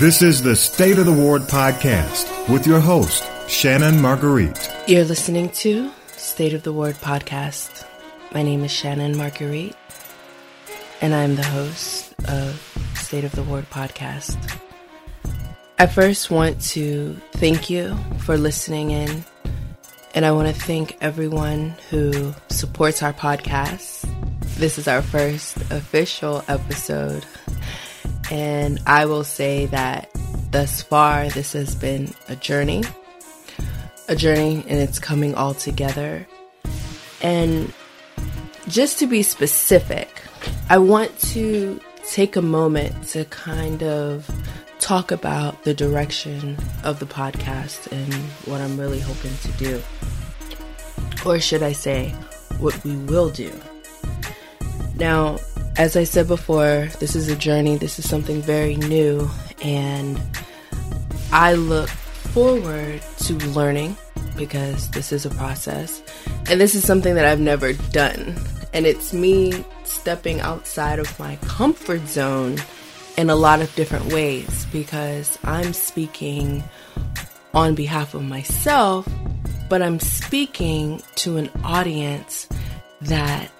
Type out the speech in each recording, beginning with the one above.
This is the State of the Ward podcast with your host, Shannon Marguerite. You're listening to State of the Ward podcast. My name is Shannon Marguerite, and I'm the host of State of the Ward podcast. I first want to thank you for listening in, and I want to thank everyone who supports our podcast. This is our first official episode and I will say that thus far, this has been a journey, a journey, and it's coming all together. And just to be specific, I want to take a moment to kind of talk about the direction of the podcast and what I'm really hoping to do. Or should I say, what we will do. Now, as I said before, this is a journey, this is something very new, and I look forward to learning because this is a process, and this is something that I've never done. And it's me stepping outside of my comfort zone in a lot of different ways because I'm speaking on behalf of myself, but I'm speaking to an audience that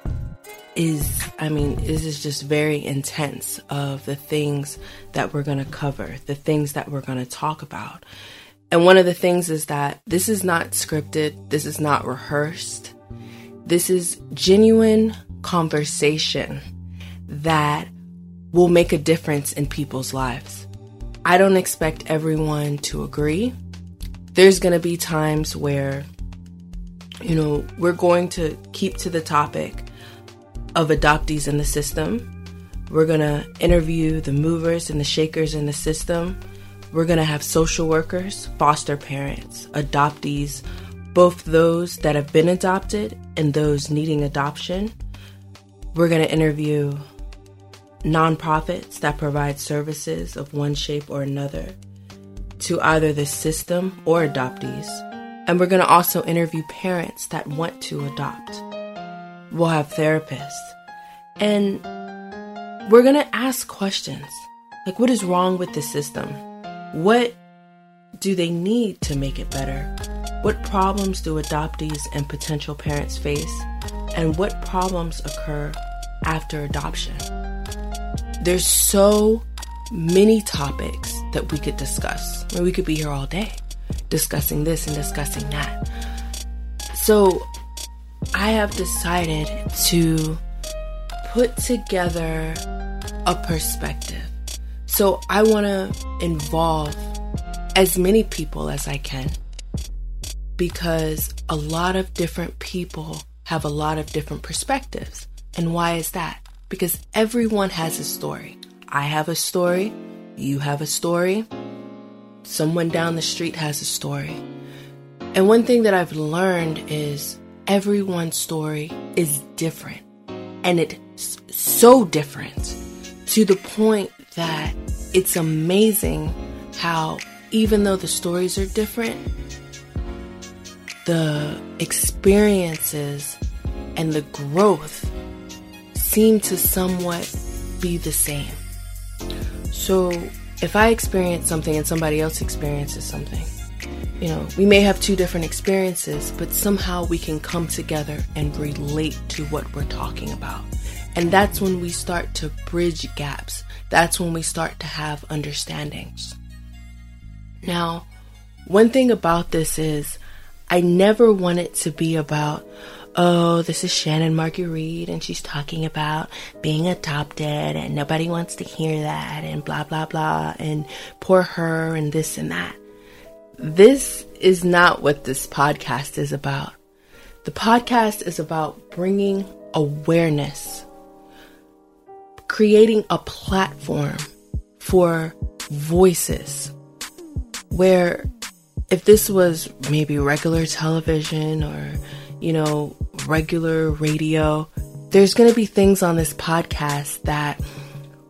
is, I mean, this is just very intense of the things that we're going to cover, the things that we're going to talk about. And one of the things is that this is not scripted, this is not rehearsed. This is genuine conversation that will make a difference in people's lives. I don't expect everyone to agree. There's going to be times where, you know, we're going to keep to the topic of adoptees in the system. We're going to interview the movers and the shakers in the system. We're going to have social workers, foster parents, adoptees, both those that have been adopted and those needing adoption. We're going to interview nonprofits that provide services of one shape or another to either the system or adoptees. And we're going to also interview parents that want to adopt. We'll have therapists. And we're going to ask questions like, what is wrong with the system? What do they need to make it better? What problems do adoptees and potential parents face? And what problems occur after adoption? There's so many topics that we could discuss. Mean, we could be here all day discussing this and discussing that. So I have decided to put together a perspective. So I want to involve as many people as I can because a lot of different people have a lot of different perspectives. And why is that? Because everyone has a story. I have a story, you have a story, someone down the street has a story. And one thing that I've learned is everyone's story is different. And it's so different to the point that it's amazing how, even though the stories are different, the experiences and the growth seem to somewhat be the same. So, if I experience something and somebody else experiences something, you know, we may have two different experiences, but somehow we can come together and relate to what we're talking about. And that's when we start to bridge gaps. That's when we start to have understandings. Now, one thing about this is I never want it to be about, oh, this is Shannon Marguerite and she's talking about being adopted and nobody wants to hear that and blah, blah, blah, and poor her and this and that. This is not what this podcast is about. The podcast is about bringing awareness, creating a platform for voices where if this was maybe regular television or, you know, regular radio, there's going to be things on this podcast that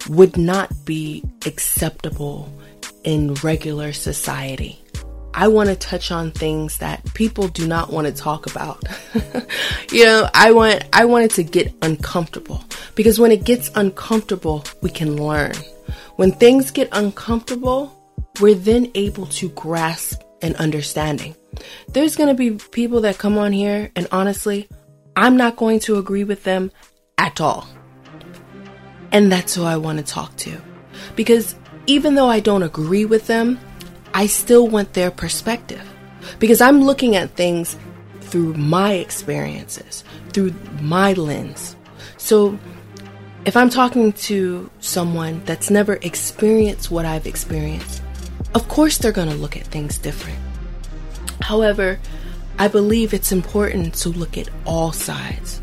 would not be acceptable in regular society. I want to touch on things that people do not want to talk about. you know, I want I want it to get uncomfortable because when it gets uncomfortable, we can learn. When things get uncomfortable, we're then able to grasp an understanding. There's going to be people that come on here, and honestly, I'm not going to agree with them at all. And that's who I want to talk to. Because even though I don't agree with them, I still want their perspective. Because I'm looking at things through my experiences, through my lens. So if I'm talking to someone that's never experienced what I've experienced, of course they're going to look at things different. However, I believe it's important to look at all sides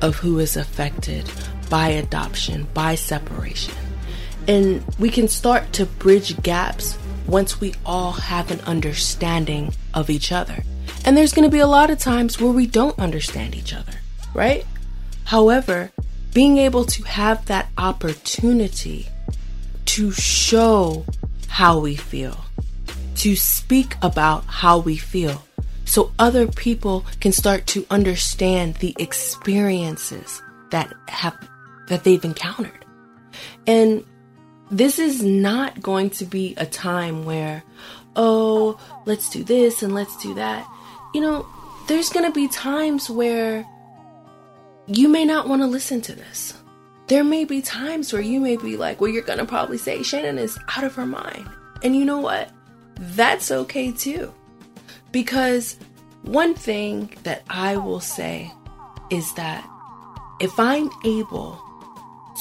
of who is affected by adoption, by separation. And we can start to bridge gaps once we all have an understanding of each other. And there's going to be a lot of times where we don't understand each other, right? However, being able to have that opportunity to show how we feel, to speak about how we feel, so other people can start to understand the experiences that have that they've encountered. And this is not going to be a time where, oh, let's do this and let's do that. You know, there's going to be times where you may not want to listen to this. There may be times where you may be like, well, you're going to probably say Shannon is out of her mind. And you know what? That's okay too. Because one thing that I will say is that if I'm able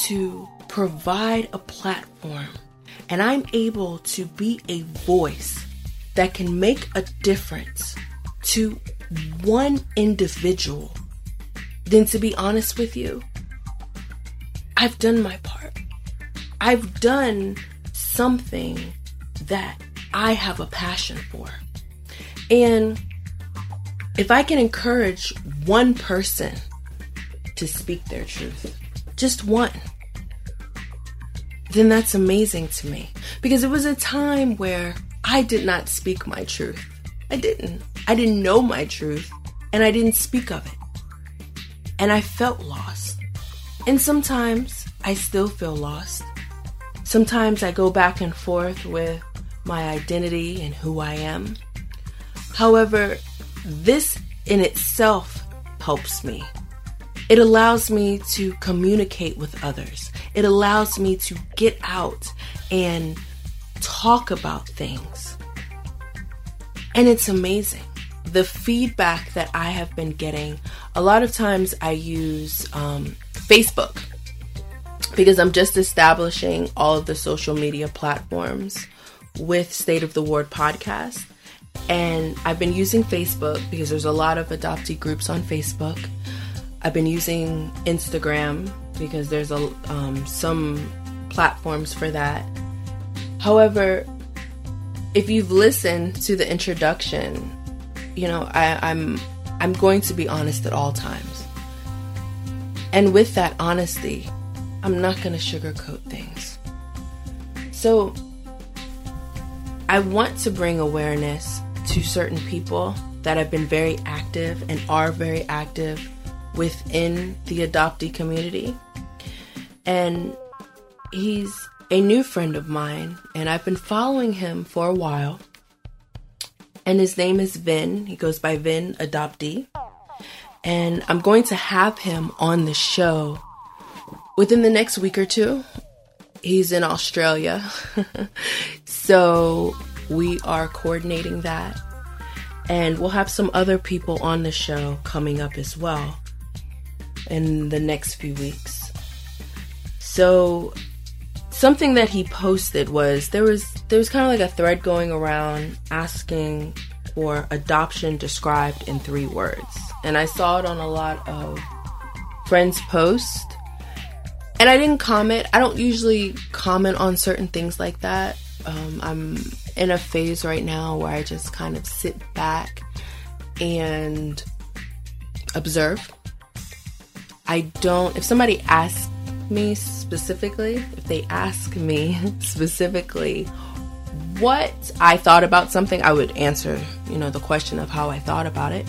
to provide a platform and I'm able to be a voice that can make a difference to one individual, then to be honest with you, I've done my part. I've done something that I have a passion for. And if I can encourage one person to speak their truth, just one, then that's amazing to me. Because it was a time where I did not speak my truth. I didn't. I didn't know my truth, and I didn't speak of it. And I felt lost. And sometimes I still feel lost. Sometimes I go back and forth with my identity and who I am. However, this in itself helps me. It allows me to communicate with others. It allows me to get out and talk about things. And it's amazing. The feedback that I have been getting, a lot of times I use um, Facebook because I'm just establishing all of the social media platforms with State of the Ward podcast. And I've been using Facebook because there's a lot of adoptee groups on Facebook. I've been using Instagram because there's a um, some platforms for that. However, if you've listened to the introduction, you know I, I'm I'm going to be honest at all times. And with that honesty, I'm not going to sugarcoat things. So I want to bring awareness to certain people that have been very active and are very active within the adoptee community. And he's a new friend of mine, and I've been following him for a while. And his name is Vin. He goes by Vin Adoptee. And I'm going to have him on the show within the next week or two. He's in Australia. so we are coordinating that. And we'll have some other people on the show coming up as well in the next few weeks. So something that he posted was there was there was kind of like a thread going around asking for adoption described in three words. And I saw it on a lot of friends' posts. And I didn't comment. I don't usually comment on certain things like that. Um, I'm in a phase right now where I just kind of sit back and observe. I don't, if somebody asks me specifically, if they ask me specifically what I thought about something, I would answer, you know, the question of how I thought about it.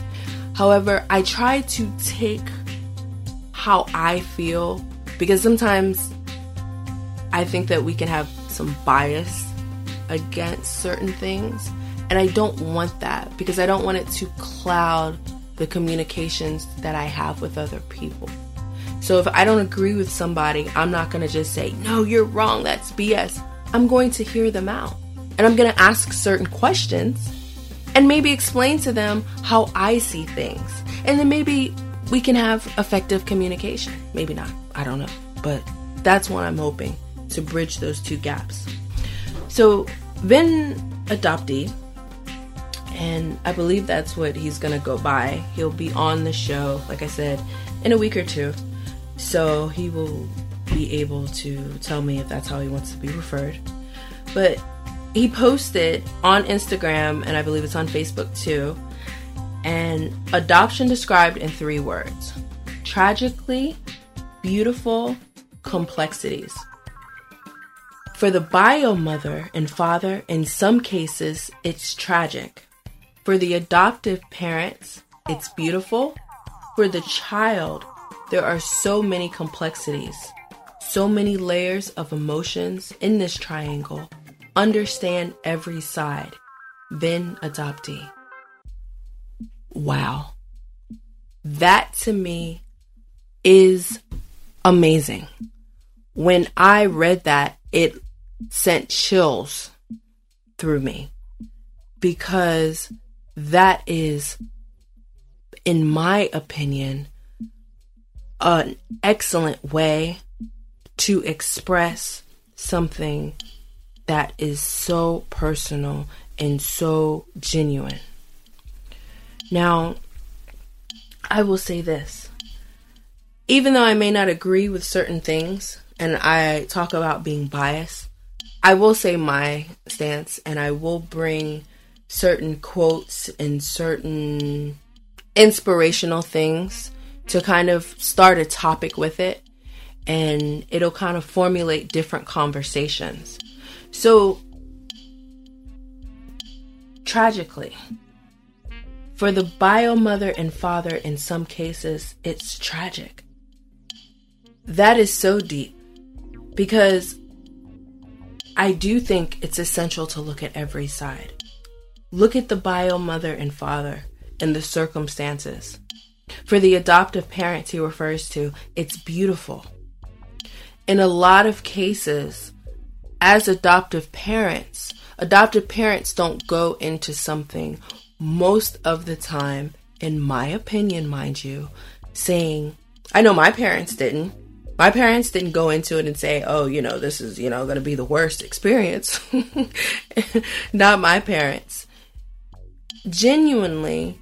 However, I try to take how I feel because sometimes I think that we can have some bias against certain things. And I don't want that because I don't want it to cloud the communications that I have with other people. So if I don't agree with somebody, I'm not going to just say, no, you're wrong, that's BS. I'm going to hear them out. And I'm going to ask certain questions and maybe explain to them how I see things. And then maybe we can have effective communication. Maybe not. I don't know. But that's what I'm hoping to bridge those two gaps. So, Vin adoptee, and I believe that's what he's gonna go by. He'll be on the show, like I said, in a week or two. So he will be able to tell me if that's how he wants to be referred. But he posted on Instagram, and I believe it's on Facebook too, and adoption described in three words tragically beautiful complexities. For the bio mother and father, in some cases, it's tragic. For the adoptive parents, it's beautiful. For the child, there are so many complexities, so many layers of emotions in this triangle. Understand every side, Vin adoptee. Wow. That to me is amazing. When I read that, it sent chills through me because that is, in my opinion, an excellent way to express something that is so personal and so genuine. Now, I will say this. Even though I may not agree with certain things and I talk about being biased, I will say my stance and I will bring certain quotes and certain inspirational things to kind of start a topic with it and it'll kind of formulate different conversations. So, tragically, for the bio mother and father, in some cases, it's tragic. That is so deep because I do think it's essential to look at every side. Look at the bio mother and father and the circumstances. For the adoptive parents he refers to, it's beautiful. In a lot of cases, as adoptive parents, adoptive parents don't go into something most of the time, in my opinion, mind you, saying, I know my parents didn't. My parents didn't go into it and say, oh, you know, this is, you know, going to be the worst experience. Not my parents. Genuinely,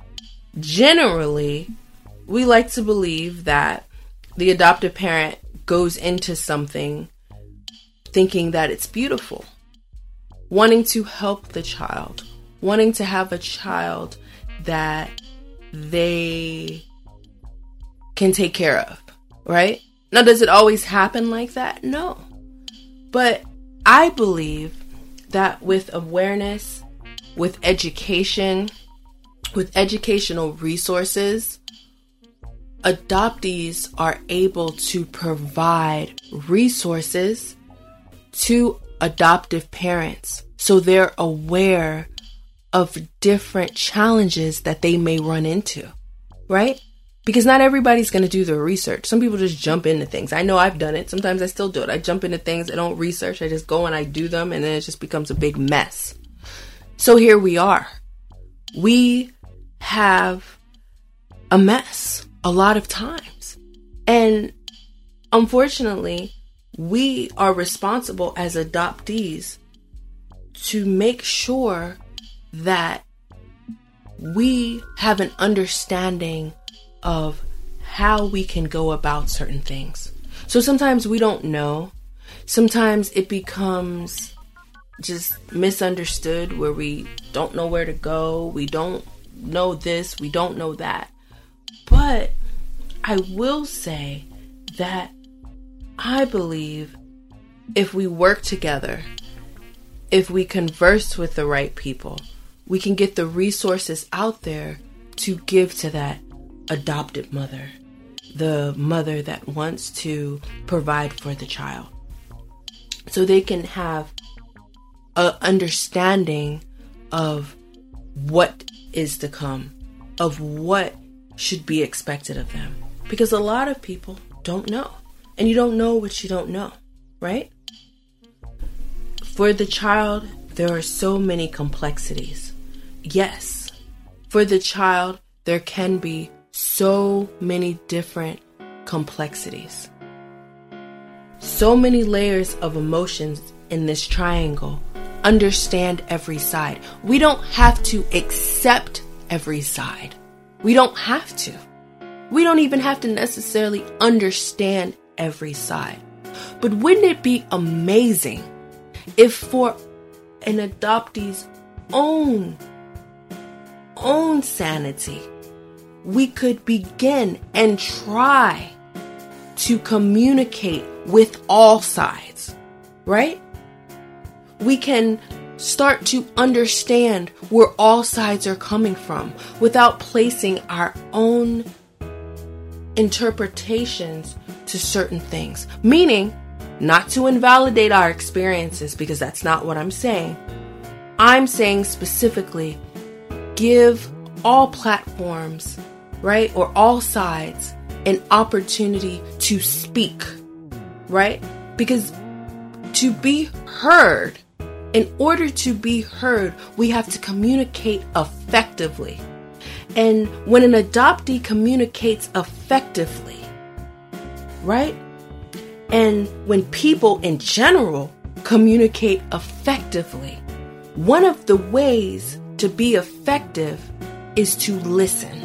generally, we like to believe that the adoptive parent goes into something thinking that it's beautiful, wanting to help the child, wanting to have a child that they can take care of, right? Now, does it always happen like that? No. But I believe that with awareness, with education, with educational resources, adoptees are able to provide resources to adoptive parents so they're aware of different challenges that they may run into, right? Because not everybody's going to do the research. Some people just jump into things. I know I've done it. Sometimes I still do it. I jump into things, I don't research. I just go and I do them, and then it just becomes a big mess. So here we are. We have a mess a lot of times. And unfortunately, we are responsible as adoptees to make sure that we have an understanding of how we can go about certain things. So sometimes we don't know. Sometimes it becomes just misunderstood where we don't know where to go. We don't know this. We don't know that. But I will say that I believe if we work together, if we converse with the right people, we can get the resources out there to give to that adopted mother, the mother that wants to provide for the child. So they can have a understanding of what is to come, of what should be expected of them. Because a lot of people don't know. And you don't know what you don't know, right? For the child, there are so many complexities. Yes, for the child, there can be so many different complexities. So many layers of emotions in this triangle. Understand every side. We don't have to accept every side. We don't have to. We don't even have to necessarily understand every side. But wouldn't it be amazing if for an adoptee's own own sanity we could begin and try to communicate with all sides, right? We can start to understand where all sides are coming from without placing our own interpretations to certain things. Meaning, not to invalidate our experiences because that's not what I'm saying. I'm saying specifically give all platforms, right, or all sides an opportunity to speak, right? Because to be heard, in order to be heard, we have to communicate effectively. And when an adoptee communicates effectively, right? And when people in general communicate effectively, one of the ways to be effective is to listen.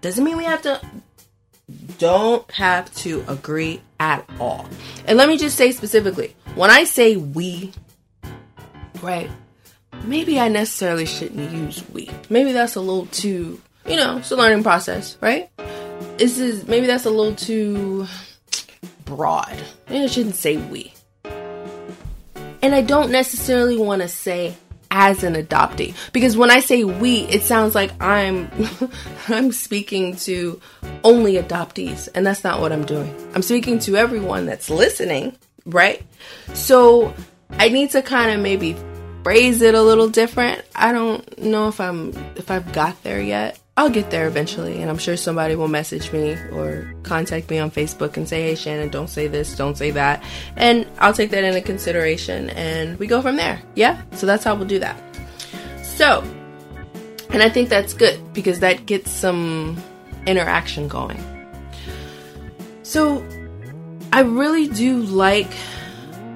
Doesn't mean we have to, don't have to agree at all. And let me just say specifically when I say we, right, maybe I necessarily shouldn't use we. Maybe that's a little too, you know, it's a learning process, right? This is maybe that's a little too broad. Maybe I shouldn't say we. And I don't necessarily want to say as an adoptee because when I say we, it sounds like I'm I'm speaking to only adoptees and that's not what I'm doing. I'm speaking to everyone that's listening, right? So I need to kind of maybe phrase it a little different. I don't know if I'm if I've got there yet. I'll get there eventually, and I'm sure somebody will message me or contact me on Facebook and say, "Hey, Shannon, don't say this, don't say that," and I'll take that into consideration, and we go from there. Yeah, so that's how we'll do that. So, and I think that's good because that gets some interaction going. So, I really do like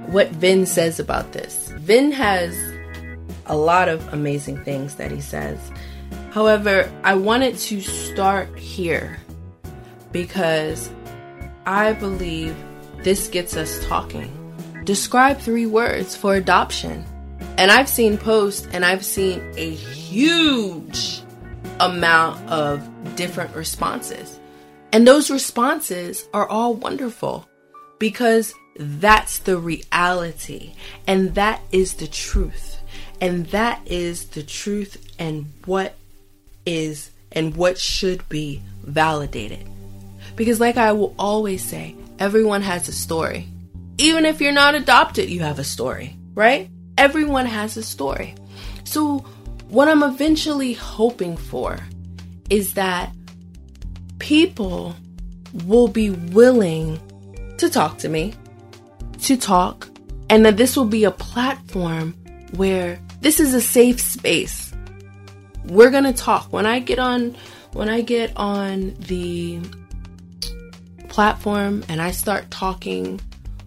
what Vin says about this. Vin has a lot of amazing things that he says. However, I wanted to start here because I believe this gets us talking. Describe three words for adoption. And I've seen posts and I've seen a huge amount of different responses. And those responses are all wonderful because that's the reality and that is the truth. And that is the truth and what is and what should be validated. Because, like I will always say, everyone has a story. Even if you're not adopted, you have a story, right? Everyone has a story. So, what I'm eventually hoping for is that people will be willing to talk to me, to talk, and that this will be a platform where this is a safe space. We're going to talk. When I get on when I get on the platform and I start talking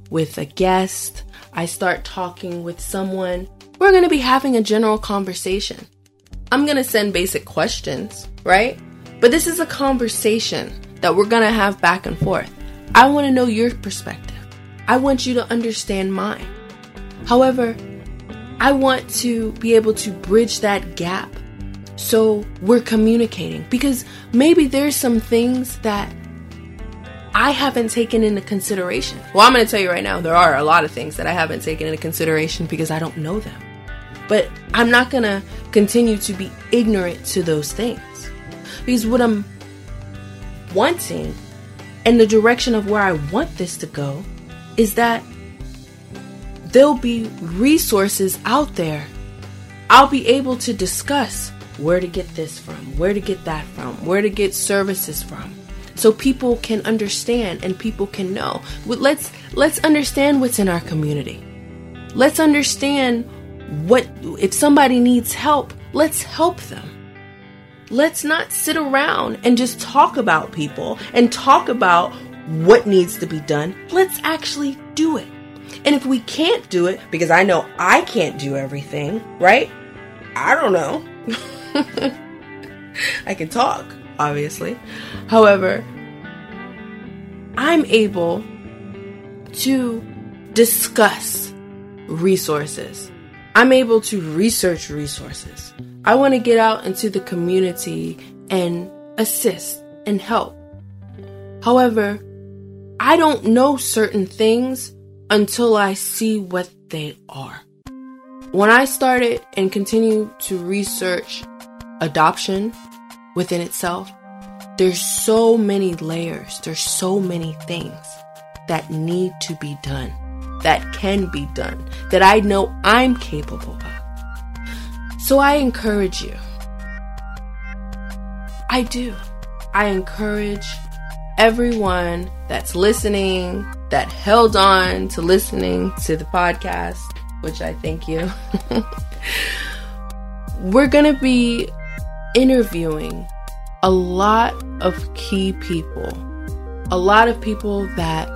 with a guest, I start talking with someone, we're going to be having a general conversation. I'm going to send basic questions, right? But this is a conversation that we're going to have back and forth. I want to know your perspective. I want you to understand mine. However, I want to be able to bridge that gap so we're communicating because maybe there's some things that I haven't taken into consideration. Well, I'm going to tell you right now, there are a lot of things that I haven't taken into consideration because I don't know them. But I'm not going to continue to be ignorant to those things. Because what I'm wanting and the direction of where I want this to go is that there'll be resources out there. I'll be able to discuss where to get this from, where to get that from, where to get services from. So people can understand and people can know. Let's let's understand what's in our community. Let's understand what if somebody needs help, let's help them. Let's not sit around and just talk about people and talk about what needs to be done. Let's actually do it. And if we can't do it, because I know I can't do everything, right? I don't know. I can talk, obviously. However, I'm able to discuss resources. I'm able to research resources. I want to get out into the community and assist and help. However, I don't know certain things until I see what they are. When I started and continue to research adoption within itself, there's so many layers, there's so many things that need to be done, that can be done, that I know I'm capable of. So I encourage you. I do. I encourage everyone that's listening, that held on to listening to the podcast, which I thank you. We're going to be interviewing a lot of key people, a lot of people that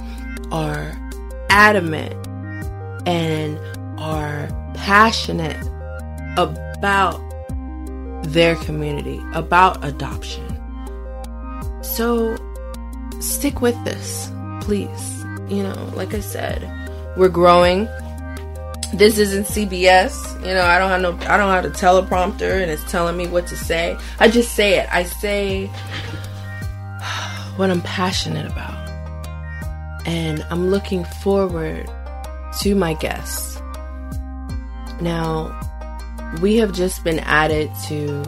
are adamant and are passionate about their community, about adoption. So stick with this, please. You know, like I said, we're growing this isn't CBS. You know, I don't have no I don't have a teleprompter and it's telling me what to say. I just say it. I say what I'm passionate about. And I'm looking forward to my guests. Now, we have just been added to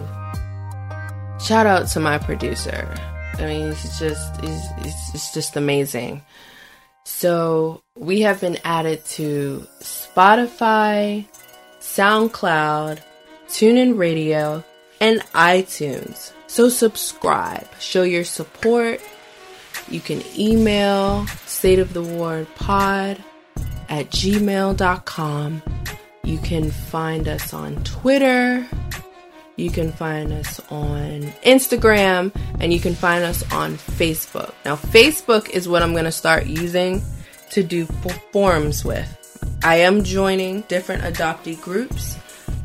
shout out to my producer. I mean, it's just it's, it's just amazing. So, we have been added to Spotify, SoundCloud, TuneIn Radio, and iTunes. So subscribe, show your support. You can email state of the ward pod at gmail.com. You can find us on Twitter. You can find us on Instagram and you can find us on Facebook. Now, Facebook is what I'm going to start using to do forums with. I am joining different adoptee groups.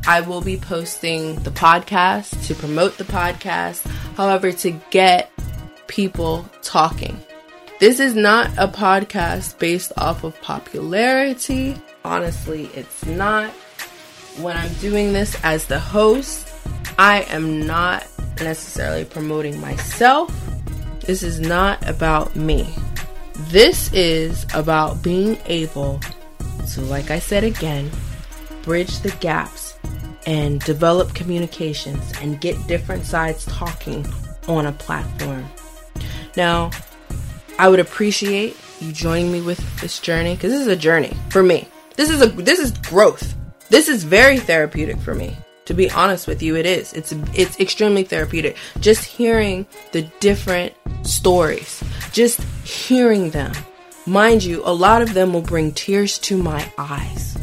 I will be posting the podcast to promote the podcast, however, to get people talking. This is not a podcast based off of popularity. Honestly, it's not. When I'm doing this as the host, I am not necessarily promoting myself. This is not about me. This is about being able to, like I said again, bridge the gaps and develop communications and get different sides talking on a platform. Now, I would appreciate you joining me with this journey because this is a journey for me. This is a this is growth. This is very therapeutic for me. To be honest with you, it is. It's it's extremely therapeutic. Just hearing the different stories, just hearing them, Mind you, a lot of them will bring tears to my eyes.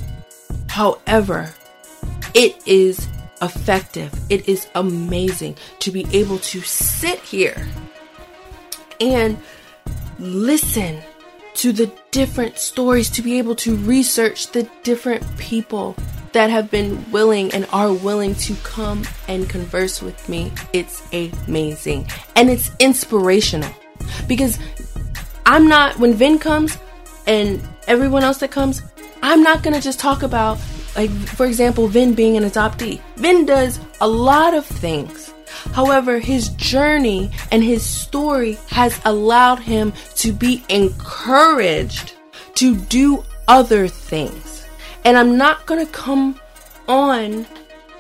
However, it is effective. It is amazing to be able to sit here and listen to the different stories, to be able to research the different people that have been willing and are willing to come and converse with me. It's amazing and it's inspirational because I'm not, when Vin comes and everyone else that comes, I'm not gonna just talk about, like, for example, Vin being an adoptee. Vin does a lot of things. However, his journey and his story has allowed him to be encouraged to do other things. And I'm not gonna come on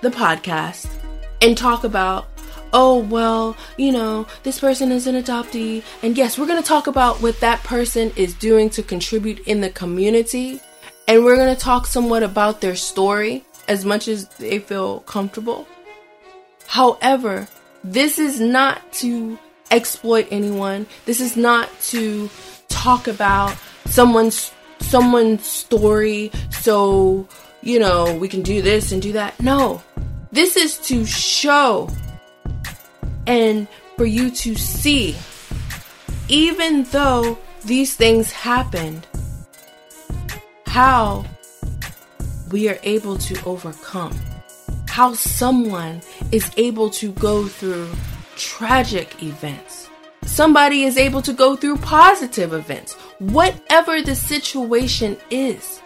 the podcast and talk about oh, well, you know, this person is an adoptee. And yes, we're going to talk about what that person is doing to contribute in the community and we're going to talk somewhat about their story as much as they feel comfortable. However, this is not to exploit anyone. This is not to talk about someone's someone's story so, you know, we can do this and do that. No. This is to show and for you to see even though these things happened how we are able to overcome how someone is able to go through tragic events. Somebody is able to go through positive events. Whatever the situation is,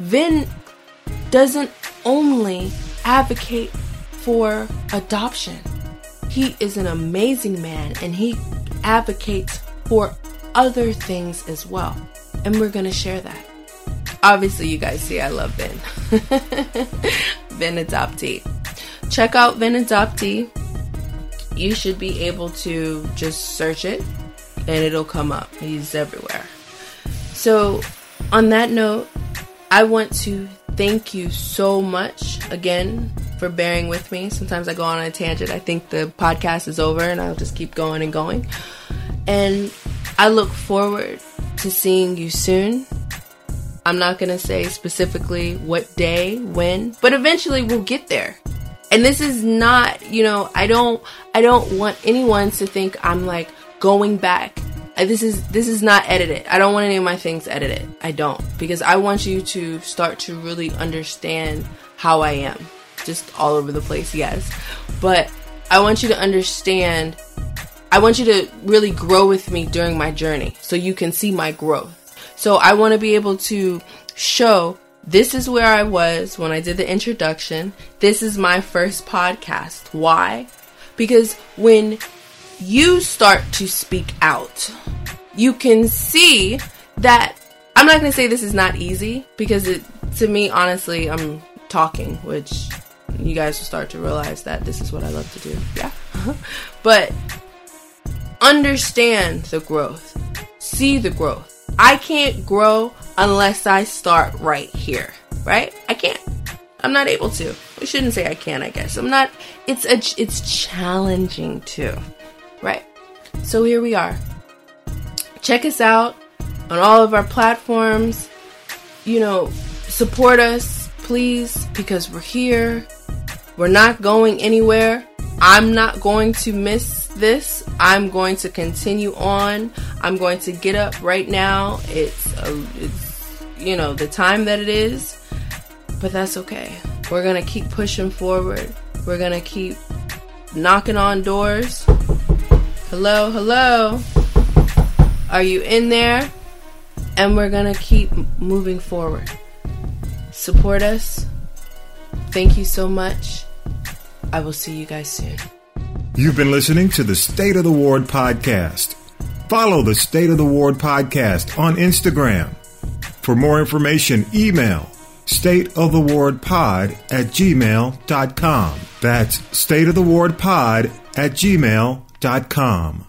Vin doesn't only advocate for adoption. He is an amazing man and he advocates for other things as well. And we're going to share that. Obviously, you guys see I love Vin. Vin Adoptee. Check out Vin Adoptee. You should be able to just search it and it'll come up. He's everywhere. So, on that note, I want to thank you so much again for bearing with me. Sometimes I go on a tangent. I think the podcast is over and I'll just keep going and going. And I look forward to seeing you soon. I'm not going to say specifically what day, when, but eventually we'll get there. And this is not, you know, I don't I don't want anyone to think I'm like going back. Uh, this is this is not edited. I don't want any of my things edited. I don't because I want you to start to really understand how I am. Just all over the place, yes. But I want you to understand I want you to really grow with me during my journey so you can see my growth. So I want to be able to show this is where I was when I did the introduction. This is my first podcast. Why? Because when you start to speak out, you can see that I'm not going to say this is not easy because it, to me, honestly, I'm talking, which you guys will start to realize that this is what I love to do. Yeah. but understand the growth, see the growth I can't grow unless I start right here, right? I can't. I'm not able to. We shouldn't say I can, I guess. I'm not it's a it's challenging too. Right? So here we are. Check us out on all of our platforms. You know, support us, please, because we're here. We're not going anywhere. I'm not going to miss this. I'm going to continue on. I'm going to get up right now. It's, a, it's you know, the time that it is, but that's okay. We're going to keep pushing forward. We're going to keep knocking on doors. Hello, hello. Are you in there? And we're going to keep moving forward. Support us. Thank you so much. I will see you guys soon. You've been listening to the State of the Ward podcast. Follow the State of the Ward podcast on Instagram. For more information, email stateofthewardpod at gmail.com. That's stateofthewardpod at gmail.com.